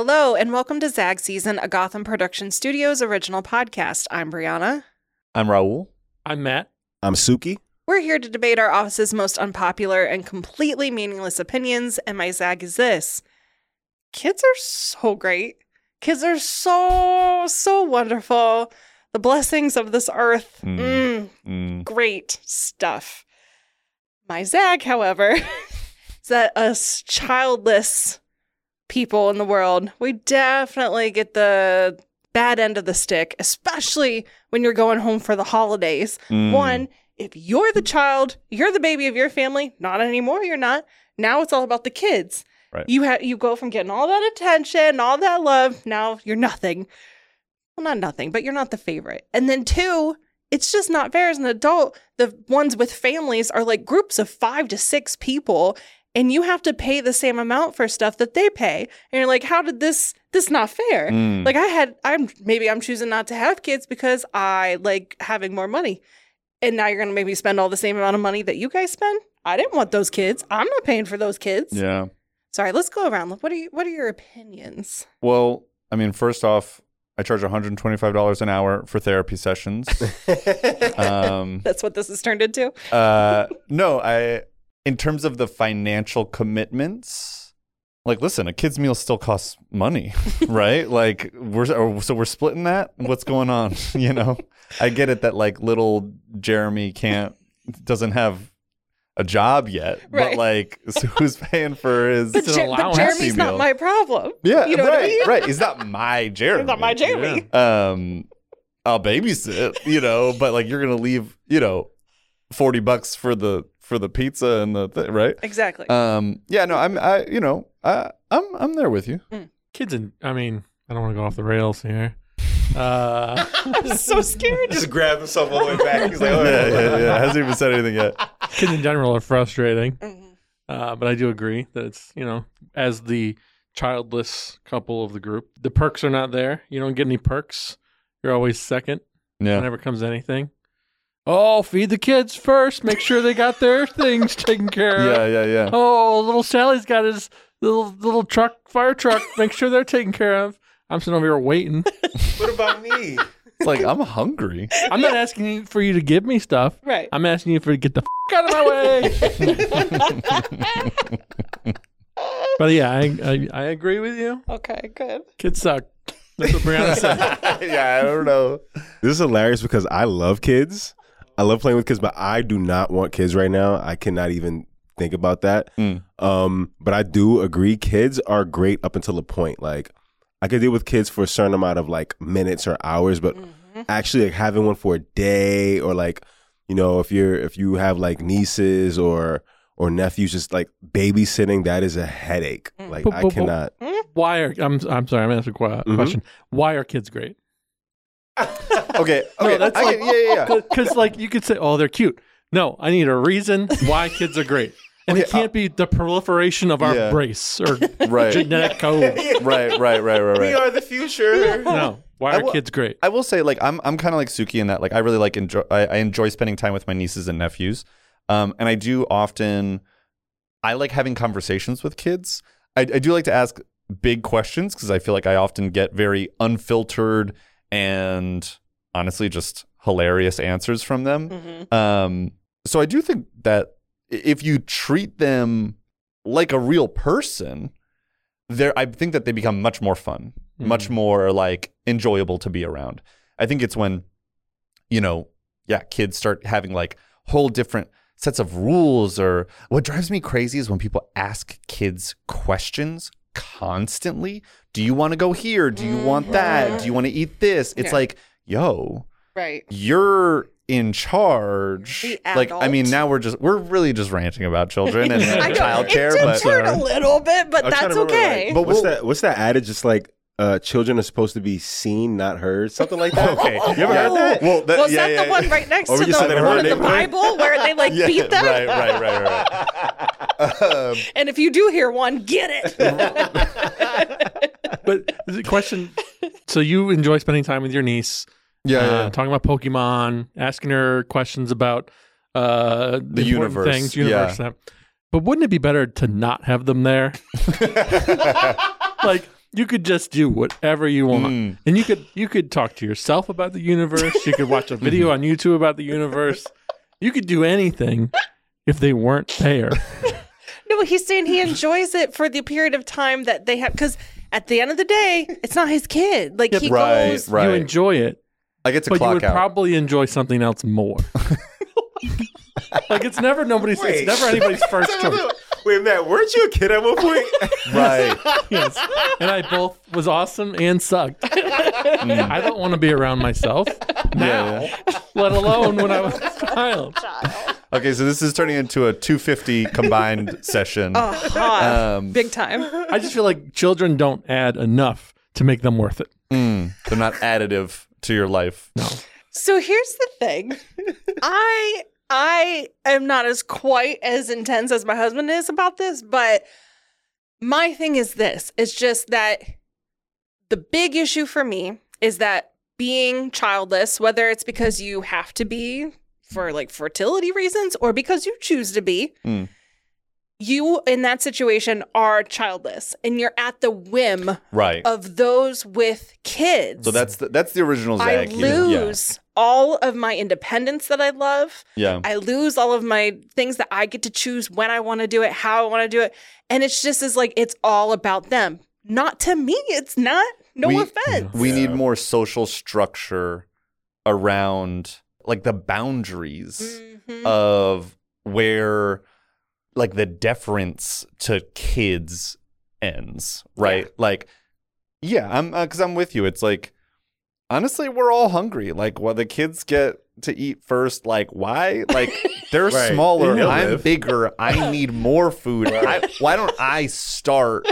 Hello, and welcome to Zag Season, a Gotham Production Studios original podcast. I'm Brianna. I'm Raul. I'm Matt. I'm Suki. We're here to debate our office's most unpopular and completely meaningless opinions, and my Zag is this kids are so great. Kids are so, so wonderful. The blessings of this earth. Mm. Mm, Mm. great stuff. My Zag, however, is that us childless people in the world, we definitely get the bad end of the stick, especially when you're going home for the holidays. Mm. One, if you're the child, you're the baby of your family. Not anymore, you're not. Now it's all about the kids. Right. You have you go from getting all that attention, all that love. Now you're nothing. Well, not nothing, but you're not the favorite. And then two, it's just not fair as an adult. The ones with families are like groups of five to six people, and you have to pay the same amount for stuff that they pay. And you're like, how did this this not fair? Mm. Like I had I'm maybe I'm choosing not to have kids because I like having more money. And now you're gonna make me spend all the same amount of money that you guys spend? I didn't want those kids. I'm not paying for those kids. yeah. Sorry, let's go around. What are you what are your opinions? Well, I mean, first off, I charge $125 an hour for therapy sessions. um, That's what this has turned into. uh, no, I, in terms of the financial commitments, like, listen, a kid's meal still costs money, right? like, we're, so we're splitting that. What's going on? you know, I get it that like little Jeremy can't, doesn't have a job yet, Right. but like, so who's paying for his But, an Jer- but. Jeremy's Happy not my problem. Yeah, You know what I right, mean? right. He's not my Jeremy. He's not my Jeremy. Um, I'll babysit, you know, but like you're gonna leave, you know, forty bucks for the for the pizza and the th- right. Exactly. Um, yeah, no, I'm, I, you know, I, I'm, I'm there with you. Kids and I mean, I don't want to go off the rails here. Uh, I'm so scared. Just grab himself all the way back. He's like, oh, yeah, yeah, yeah. Hasn't even said anything yet. kids in general are frustrating, Mhm. uh, but I do agree that it's you know as the childless couple of the group, the perks are not there. You don't get any perks. You're always second Yeah, whenever it comes to anything. Oh, feed the kids first. Make sure they got their things taken care of. yeah, yeah, yeah. Oh, little Sally's got his little little truck, fire truck. Make sure they're taken care of. I'm sitting over here waiting. what about me? It's like I'm hungry. I'm not asking you for you to give me stuff. Right. I'm asking you for to get the f- out of my way. but yeah, I, I I agree with you. okay, good. Kids suck. That's what Brianna said. yeah, I don't know. This is hilarious because I love kids. I love playing with kids, but I do not want kids right now. I cannot even think about that. Mm. Um, but I do agree, kids are great up until a point. Like I could deal with kids for a certain amount of like minutes or hours, but actually like having one for a day or like you know if you're if you have like nieces or or nephews just like babysitting that is a headache like But- i but- but- cannot Why are I'm I'm sorry, I'm asking a que- Mhm. question. Why are kids great? Okay, No, okay. that's I like- get- yeah, yeah, yeah. Because like you could say, oh, they're cute. No, I need a reason why kids are great, and it Okay, uh, can't be the proliferation of our Yeah. race or Right. genetic code. right, right, right, right, right. We are the future No, why are will- kids great? I will say, like, I'm I'm kind of like Suki in that, like, I really like enjoy. I, I enjoy spending time with my nieces and nephews, um, and I do often. I like having conversations with kids. I, I do like to ask big questions because I feel like I often get very unfiltered and honestly just hilarious answers from them. Mhm. Um, so I do think that if you treat them like a real person, there I think that they become much more fun, much Mhm. more like enjoyable to be around. I think it's when, you know, yeah, kids start having like whole different sets of rules or what drives me crazy is when people ask kids questions constantly. Do you want to go here? Do you want that? Do you want to eat this? It's Yeah. like, yo, Right. you're in charge. Like, I mean, now we're just we're really just ranting about children and I know. childcare, it but hurt a little bit, but I'm that's okay. like, But what's that what's that adage just like uh, children are supposed to be seen not heard something like that okay. you ever heard that Well, that, was yeah, that yeah, the one right next Or to you the one in the. Bible where they like Yeah, beat them? Right, right, right, right. um, And if you do hear one, get it. But the question so you enjoy spending time with your niece, yeah, uh, yeah. talking about Pokemon, asking her questions about uh, the, The universe, things, universe. stuff. But wouldn't it be better to not have them there? like you could just do whatever you want. Mm. And you could you could talk to yourself about the universe. You could watch a video on YouTube about the universe. You could do anything if they weren't there. No, he's saying he enjoys it for the period of time that they have. Because at the end of the day, it's not his kid. Like he right, goes. right. You enjoy it, I get to but you would out. probably enjoy something else more. like it's never nobody's Wait. it's never anybody's first choice. Wait, Matt, weren't you a kid at one point? right. Yes. And I both was awesome and sucked. I don't want to be around myself now, Yeah, let alone when I was a child. Okay, so this is turning into a 250 combined session. Oh, hot. Um, Big time. I just feel like children don't add enough to make them worth it. mm, they're not additive to your life. No. So here's the thing. I I am not as quite as intense as my husband is about this, but my thing is this. It's just that the big issue for me is that being childless, whether it's because you have to be for like fertility reasons or because you choose to be, Mm. You in that situation are childless and you're at the whim Right. of those with kids. so that's the, that's the original I Zag. here. lose all of my independence that I love. Yeah. yeah. I lose all of my things that I get to choose when I want to do it, how I want to do it. And it's just as like it's all about them. Not to me. It's not. No We- offense. We need more social structure around like the boundaries Mhm. of where like the deference to kids ends, right? Like yeah, I'm uh, cuz I'm with you. It's like honestly, we're all hungry. Like well the kids get to eat first like why? Like they're Right. smaller, They'll I'm live. bigger. I need more food. I, why don't I start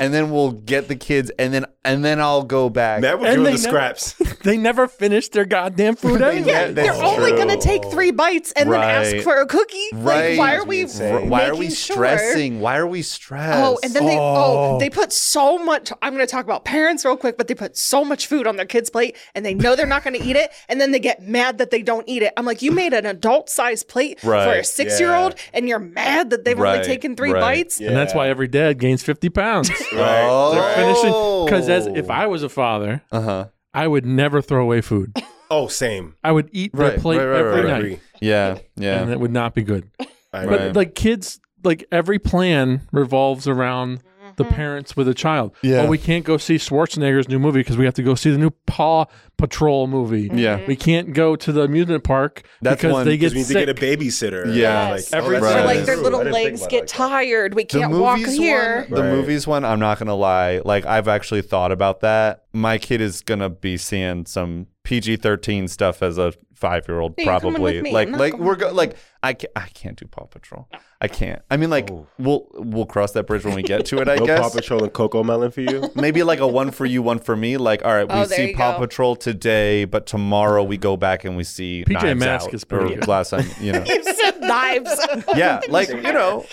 and then we'll get the kids and then and then I'll go back. Matt would And give the never- scraps. They never finished their goddamn food They anyway. yeah, Yeah, they're that's only going to take three bites and then ask for a cookie. Right. Like, why are we? insane. Why are we making sure? stressing? Why are we stressed? Oh, and then they oh. Oh. they put so much. I'm going to talk about parents real quick, but they put so much food on their kids' plate, and they know they're not going to eat it, and then they get mad that they don't eat it. I'm like, you made an adult sized plate for a six year old, and you're mad that they've only taken three right. bites. And that's why every dad gains 50 pounds. Right. Oh. They're finishing. Because as if I was a father, Uh huh. I would never throw away food. Oh, same. I would eat their Right, plate right, right, every right. night. Agree. Yeah. Yeah. And it would not be good. I But Right. like kids, like every plan revolves around the Mm-hmm. parents with a child. Yeah. Oh, we can't go see Schwarzenegger's new movie because we have to go see the new Paw Patrol movie. Yeah. We can't go to the amusement park That's because one- they get Because we need sick. to get a babysitter. Yeah. Yes. Every- oh, Right. like their little I didn't think legs get like tired. We can't walk movies here. one, the Right. movies one, I'm not gonna lie. Like I've actually thought about that. My kid is gonna be seeing some PG-13 stuff as a five-year-old, Yeah, you're coming probably. Like, like going we're with go- like I can't, I can't do Paw Patrol. I can't. I mean, like Oh. we'll we'll cross that bridge when we get to it. I No guess Paw Patrol and Cocomelon for you. maybe like a one for you, one for me. Like, all right, we Oh, there see you Paw go. Patrol today, but tomorrow we go back and we see PJ Knives Masks Out, is pretty or good. last time, you know. You said knives. yeah, like you know,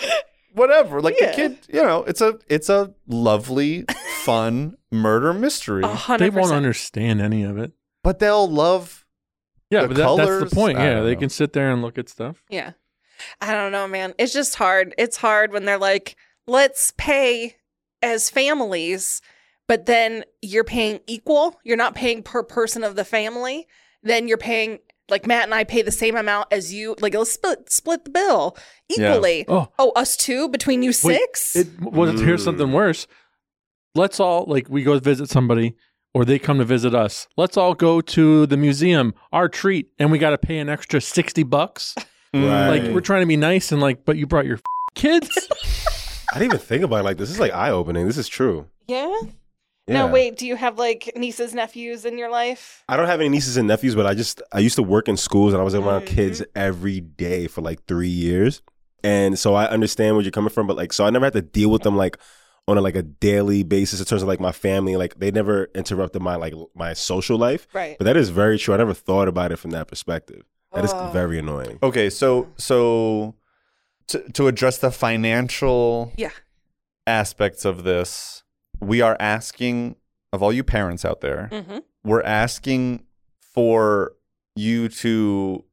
whatever. Like Yeah. the kid, you know, it's a it's a lovely, fun murder mystery, A hundred They won't percent. understand any of it. But they'll love. Yeah, The but that, that's the point. I Yeah, they know. can sit there and look at stuff. Yeah. I don't know, man. It's just hard. It's hard when they're like, let's pay as families, but then you're paying equal. You're not paying per person of the family. Then you're paying like Matt and I pay the same amount as you. Like let's split split the bill Yeah. equally. Oh, Oh, us two between you six? It was here's something mm. worse. Let's all like we go visit somebody or they come to visit us. Let's all go to the museum, our treat, and we got to pay an extra 60 bucks. Right. Like we're trying to be nice and like but you brought your kids? I didn't even think about it like this. This is like eye opening. This is true. yeah? Yeah. No, wait. Do you have like nieces, nephews in your life? I don't have any nieces and nephews, but I just I used to work in schools and I was around Mhm. kids every day for like three years, and so I understand where you're coming from. But like, so I never had to deal with them like on a, like a daily basis in terms of like my family. Like they never interrupted my like my social life. Right. But that is very true. I never thought about it from that perspective. That is Oh. very annoying. Okay, so so to to address the financial Yeah. aspects of this, we are asking of all you parents out there. Mm-hmm. We're asking for you to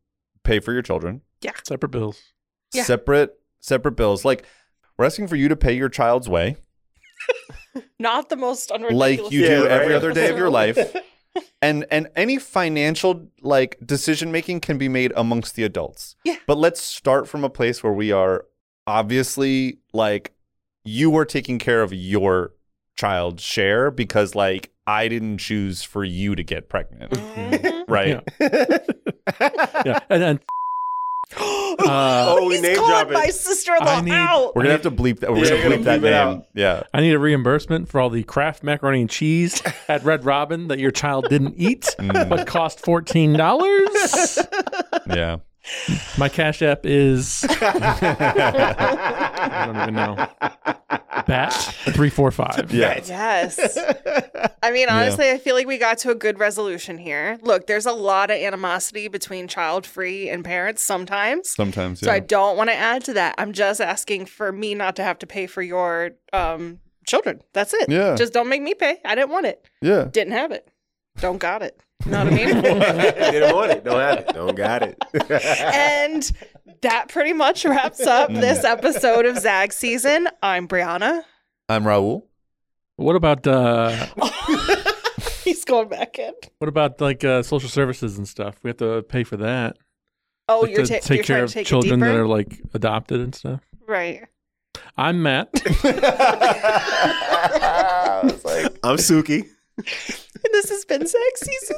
pay for your children. Yeah. Separate bills. Yeah. separate separate bills like we're asking for you to pay your child's way Not the most unridiculous. like you Yeah, do right. every other day of your life. And and any financial like decision making can be made amongst the adults. Yeah. But let's start from a place where we are obviously like you are taking care of your child's share because like I didn't choose for you to get pregnant. Mhm. Right. Yeah, and then Oh, we He's name calling my sister-in-law I need- out. We're gonna have to bleep that. We're Yeah, gonna bleep that bleep it name. out. Yeah. I need a reimbursement for all the Kraft macaroni and cheese at Red Robin that your child didn't eat, Mm. but cost fourteen dollars. Yeah. My cash app is I don't even know. Bat three four five. Yeah. Yes. I mean, honestly, I feel like we got to a good resolution here. Look, there's a lot of animosity between child free and parents sometimes. Sometimes. So Yeah. I don't want to add to that. I'm just asking for me not to have to pay for your um, children. That's it. Yeah. Just don't make me pay. I didn't want it. yeah. Didn't have it. Don't got it. You know what I mean? Didn't want it. Don't have it. Don't got it. and that pretty much wraps up this episode of Zag season. I'm Brianna. I'm Raul. What about uh He's going back in. what about like uh, social services and stuff? We have to pay for that. Oh, Like, you're, to ta- take you're care trying of to take children that are like adopted and stuff. right. I'm Matt. I was like, I'm Suki. And this has been Zag season.